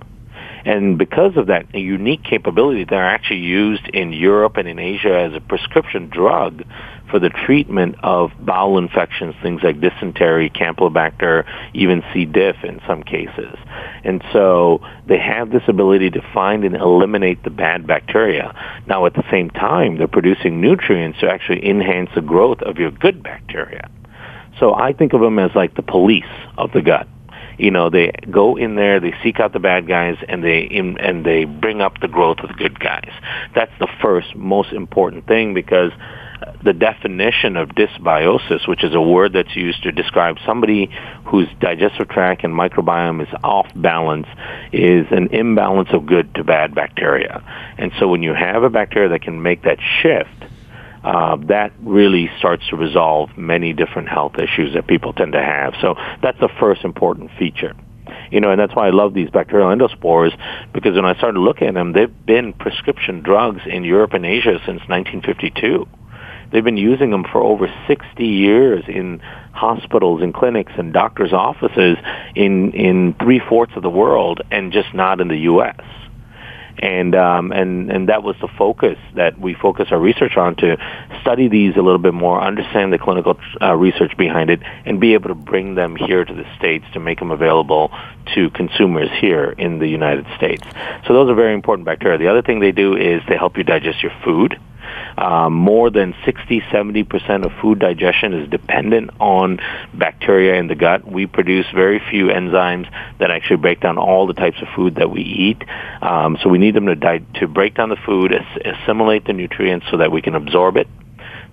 And because of that unique capability, they're actually used in Europe and in Asia as a prescription drug for the treatment of bowel infections, things like dysentery, Campylobacter, even C. diff in some cases. And so they have this ability to find and eliminate the bad bacteria. Now at the same time, they're producing nutrients to actually enhance the growth of your good bacteria. So I think of them as like the police of the gut you know they go in there they seek out the bad guys and they in, and they bring up the growth of the good guys that's the first most important thing because the definition of dysbiosis, which is a word that's used to describe somebody whose digestive tract and microbiome is off balance, is an imbalance of good to bad bacteria. And so when you have a bacteria that can make that shift, uh, that really starts to resolve many different health issues that people tend to have. So that's the first important feature. You know, and that's why I love these bacterial endospores because when I started looking at them, they've been prescription drugs in Europe and Asia since 1952. They've been using them for over 60 years in hospitals and clinics and doctors' offices in in three fourths of the world, and just not in the U.S. And um, and and that was the focus that we focus our research on to study these a little bit more, understand the clinical uh, research behind it, and be able to bring them here to the states to make them available to consumers here in the United States. So those are very important bacteria. The other thing they do is they help you digest your food. Um, more than 60, 70% of food digestion is dependent on bacteria in the gut. We produce very few enzymes that actually break down all the types of food that we eat. Um, so we need them to, di- to break down the food, assimilate the nutrients so that we can absorb it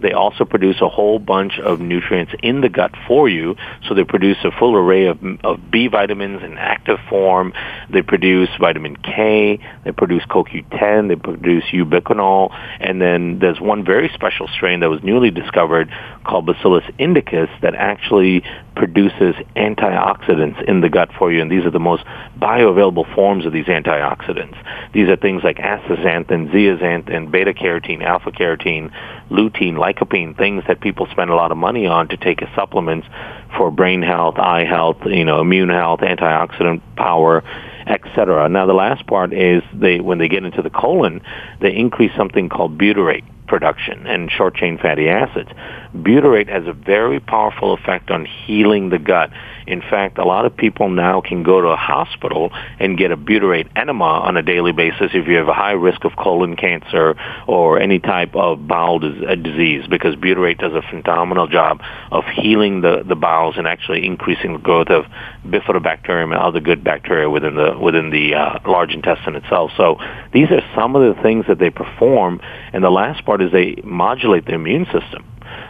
they also produce a whole bunch of nutrients in the gut for you. So they produce a full array of, of B vitamins in active form. They produce vitamin K. They produce CoQ10. They produce ubiquinol. And then there's one very special strain that was newly discovered called Bacillus indicus that actually produces antioxidants in the gut for you, and these are the most bioavailable forms of these antioxidants. These are things like astaxanthin, zeaxanthin, beta carotene, alpha carotene, lutein, lycopene, things that people spend a lot of money on to take as supplements for brain health, eye health, you know, immune health, antioxidant power, etc. Now the last part is they when they get into the colon, they increase something called butyrate production and short chain fatty acids. Butyrate has a very powerful effect on healing the gut. In fact, a lot of people now can go to a hospital and get a butyrate enema on a daily basis if you have a high risk of colon cancer or any type of bowel uh, disease because butyrate does a phenomenal job of healing the, the bowels and actually increasing the growth of bifidobacterium and other good bacteria within the within the uh, large intestine itself. So these are some of the things that they perform. And the last part is they modulate the immune system.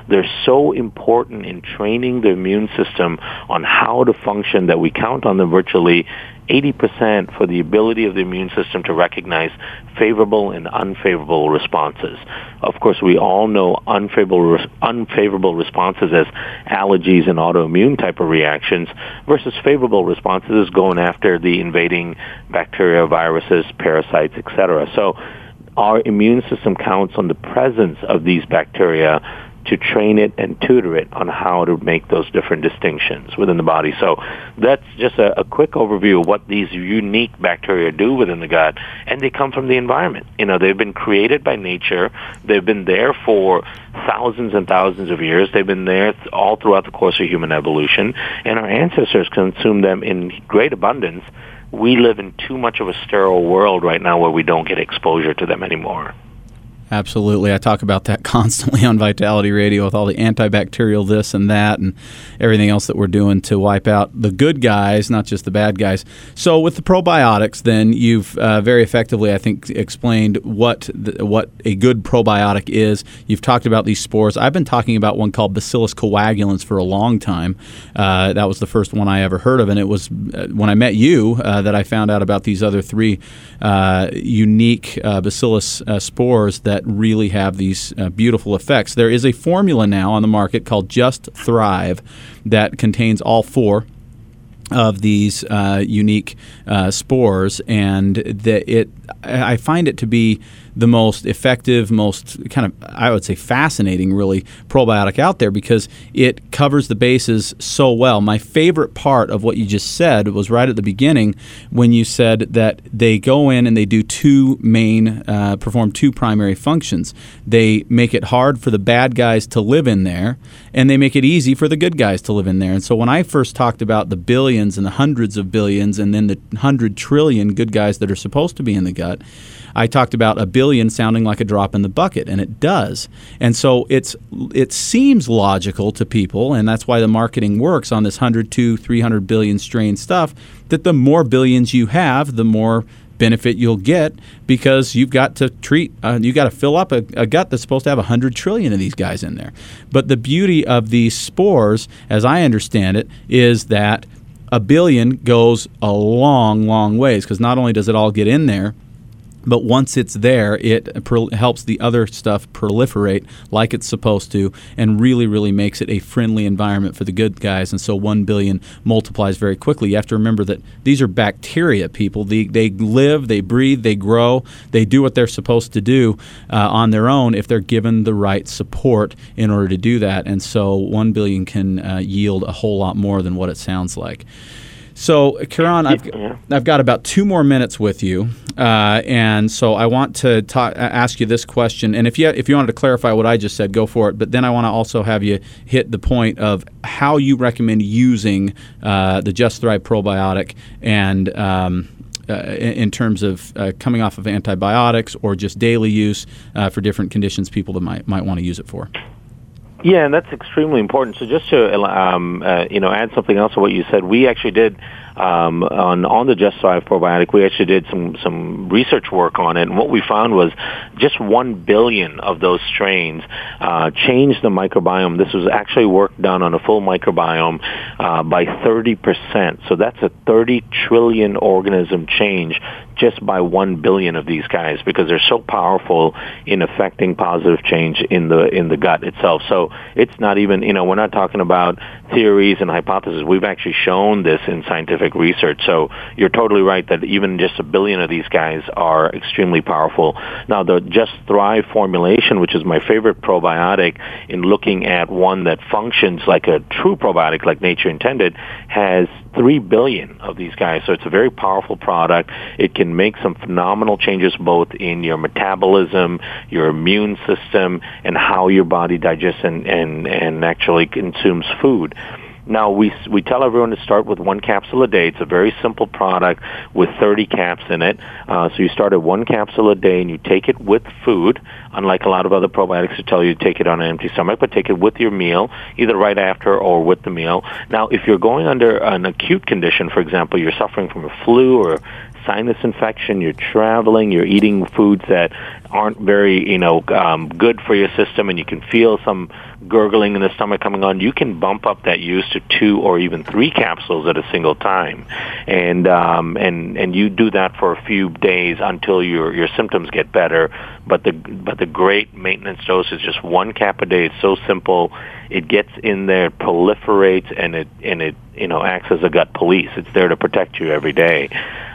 They're so important in training the immune system on how to function that we count on them virtually 80% for the ability of the immune system to recognize favorable and unfavorable responses. Of course, we all know unfavorable, unfavorable responses as allergies and autoimmune type of reactions versus favorable responses as going after the invading bacteria, viruses, parasites, etc. So our immune system counts on the presence of these bacteria to train it and tutor it on how to make those different distinctions within the body. So that's just a, a, quick overview of what these unique bacteria do within the gut, and they come from the environment. You know, they've been created by nature. They've been there for thousands and thousands of years. They've been there all throughout the course of human evolution, and our ancestors consumed them in great abundance. We live in too much of a sterile world right now where we don't get exposure to them anymore. Absolutely. I talk about that <laughs> constantly on Vitality Radio with all the antibacterial this and that and everything else that we're doing to wipe out the good guys, not just the bad guys. So, with the probiotics, then you've uh, very effectively, I think, explained what the, what a good probiotic is. You've talked about these spores. I've been talking about one called Bacillus coagulans for a long time. Uh, that was the first one I ever heard of, and it was uh, when I met you uh, that I found out about these other three uh, unique uh, Bacillus spores that that really have these uh, beautiful effects. There is a formula now on the market called Just Thrive that contains all four of these uh, unique uh, spores, and that it I find it to be the most effective, most kind of, I would say, fascinating, really, probiotic out there because it covers the bases so well. My favorite part of what you just said was right at the beginning when you said that they go in and they do two main, uh, perform two primary functions. They make it hard for the bad guys to live in there, and they make it easy for the good guys to live in there. And so when I first talked about the billions and the hundreds of billions and then the hundred trillion good guys that are supposed to be in the gut, I talked about a billion sounding like a drop in the bucket, and it does. And so it's it seems logical to people, and that's why the marketing works on this 100 to 300 billion strain stuff. That the more billions you have, the more benefit you'll get because you've got to treat uh, you got to fill up a, a, gut that's supposed to have 100 trillion of these guys in there but the beauty of these spores as i understand it is that a billion goes a long long ways because not only does it all get in there but once it's there, it pro- helps the other stuff proliferate like it's supposed to, and really, really makes it a friendly environment for the good guys. And so, one billion multiplies very quickly. You have to remember that these are bacteria, people. They, they live, they breathe, they grow, they do what they're supposed to do uh, on their own if they're given the right support in order to do that. And so, one billion can uh, yield a whole lot more than what it sounds like. So, Kiran, I've, yeah. I've got about two more minutes with you, uh, and so I want to ta- ask you this question. And if you if you wanted to clarify what I just said, go for it. But then I want to also have you hit the point of how you recommend using uh, the Just Thrive probiotic and. Um, uh, in terms of uh, coming off of antibiotics or just daily use uh, for different conditions people that might might want to use it for. Yeah, and that's extremely important. So just to um, uh, you know add something else to what you said, we actually did um, on on the Just Thrive probiotic. We actually did some some research work on it, and what we found was just one billion of those strains uh, changed the microbiome. This was actually work done on a full microbiome uh, by 30 percent. So that's a 30 trillion organism change just by one billion of these guys because they're so powerful in affecting positive change in the in the gut itself. So it's not even you know we're not talking about theories and hypotheses. We've actually shown this in scientific research. So you're totally right that even just a billion of these guys are extremely powerful. Now the Just Thrive formulation, which is my favorite probiotic in looking at one that functions like a true probiotic like nature intended, has 3 billion of these guys. So it's a very powerful product. It can make some phenomenal changes both in your metabolism, your immune system, and how your body digests and, and, and actually consumes food. Now we we tell everyone to start with one capsule a day. It's a very simple product with 30 caps in it. Uh, so you start at one capsule a day and you take it with food. Unlike a lot of other probiotics that tell you to take it on an empty stomach, but take it with your meal, either right after or with the meal. Now, if you're going under an acute condition, for example, you're suffering from a flu or sinus infection, you're traveling, you're eating foods that aren't very, you know, um, good for your system, and you can feel some gurgling in the stomach coming on, you can bump up that use to two or even three capsules at a single time, and um, and and you do that for a few days until your your symptoms get better. But the but the great maintenance dose is just one cap a day. It's so simple. It gets in there, proliferates, and it and it you know acts as a gut police. It's there to protect you every day,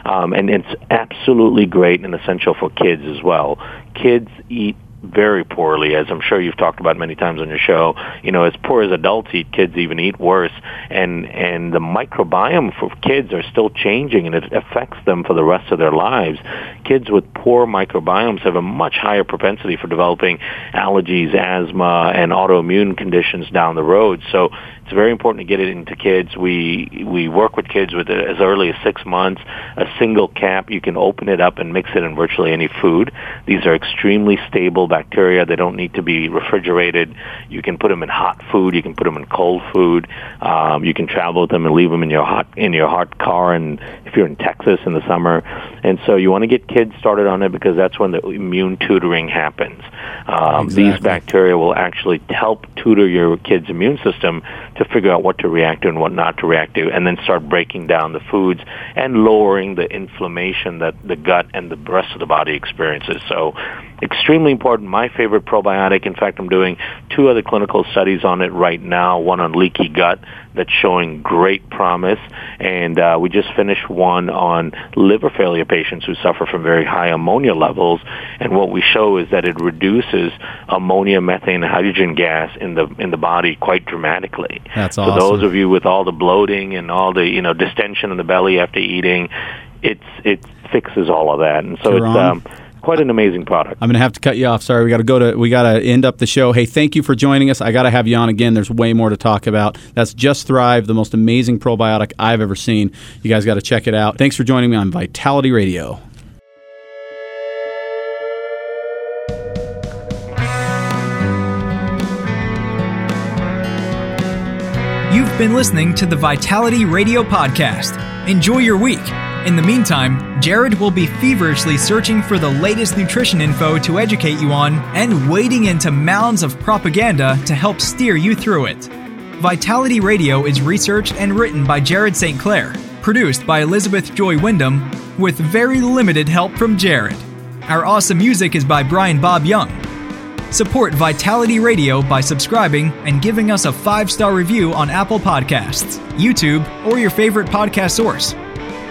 um, and it's absolutely great and essential for kids as well. Kids eat very poorly, as I'm sure you've talked about many times on your show. You know, as poor as adults eat, kids even eat worse, and and the microbiome for kids are still changing, and it affects them for the rest of their lives. Kids with poor microbiomes have a much higher propensity for developing allergies, asthma, and autoimmune conditions down the road. So it's very important to get it into kids. We we work with kids with as early as six months. A single cap, you can open it up and mix it in virtually any food. These are extremely stable bacteria. They don't need to be refrigerated. You can put them in hot food. You can put them in cold food. Um, you can travel with them and leave them in your hot in your hot car. And if you're in Texas in the summer, and so you want to get kids started on it because that's when the immune tutoring happens. Um, exactly. These bacteria will actually help tutor your kid's immune system to figure out what to react to and what not to react to, and then start breaking down the foods and lowering the inflammation that the gut and the rest of the body experiences. So, extremely important important. My favorite probiotic. In fact, I'm doing two other clinical studies on it right now. One on leaky gut that's showing great promise, and uh, we just finished one on liver failure patients who suffer from very high ammonia levels. And what we show is that it reduces ammonia, methane, and hydrogen gas in the in the body quite dramatically. That's so awesome. those of you with all the bloating and all the you know distension in the belly after eating, it's it fixes all of that, and so it's um, quite an amazing product. I'm going to have to cut you off. Sorry, we got to go to we got to end up the show. Hey, thank you for joining us. I got to have you on again. There's way more to talk about. That's Just Thrive, the most amazing probiotic I've ever seen. You guys got to check it out. Thanks for joining me on Vitality Radio. You've been listening to the Vitality Radio Podcast. Enjoy your week. In the meantime, Jared will be feverishly searching for the latest nutrition info to educate you on and wading into mounds of propaganda to help steer you through it. Vitality Radio is researched and written by Jared St. Clair, produced by Elizabeth Joy Wyndham, with very limited help from Jared. Our awesome music is by Brian Bob Young. Support Vitality Radio by subscribing and giving us a five star review on Apple Podcasts, YouTube, or your favorite podcast source.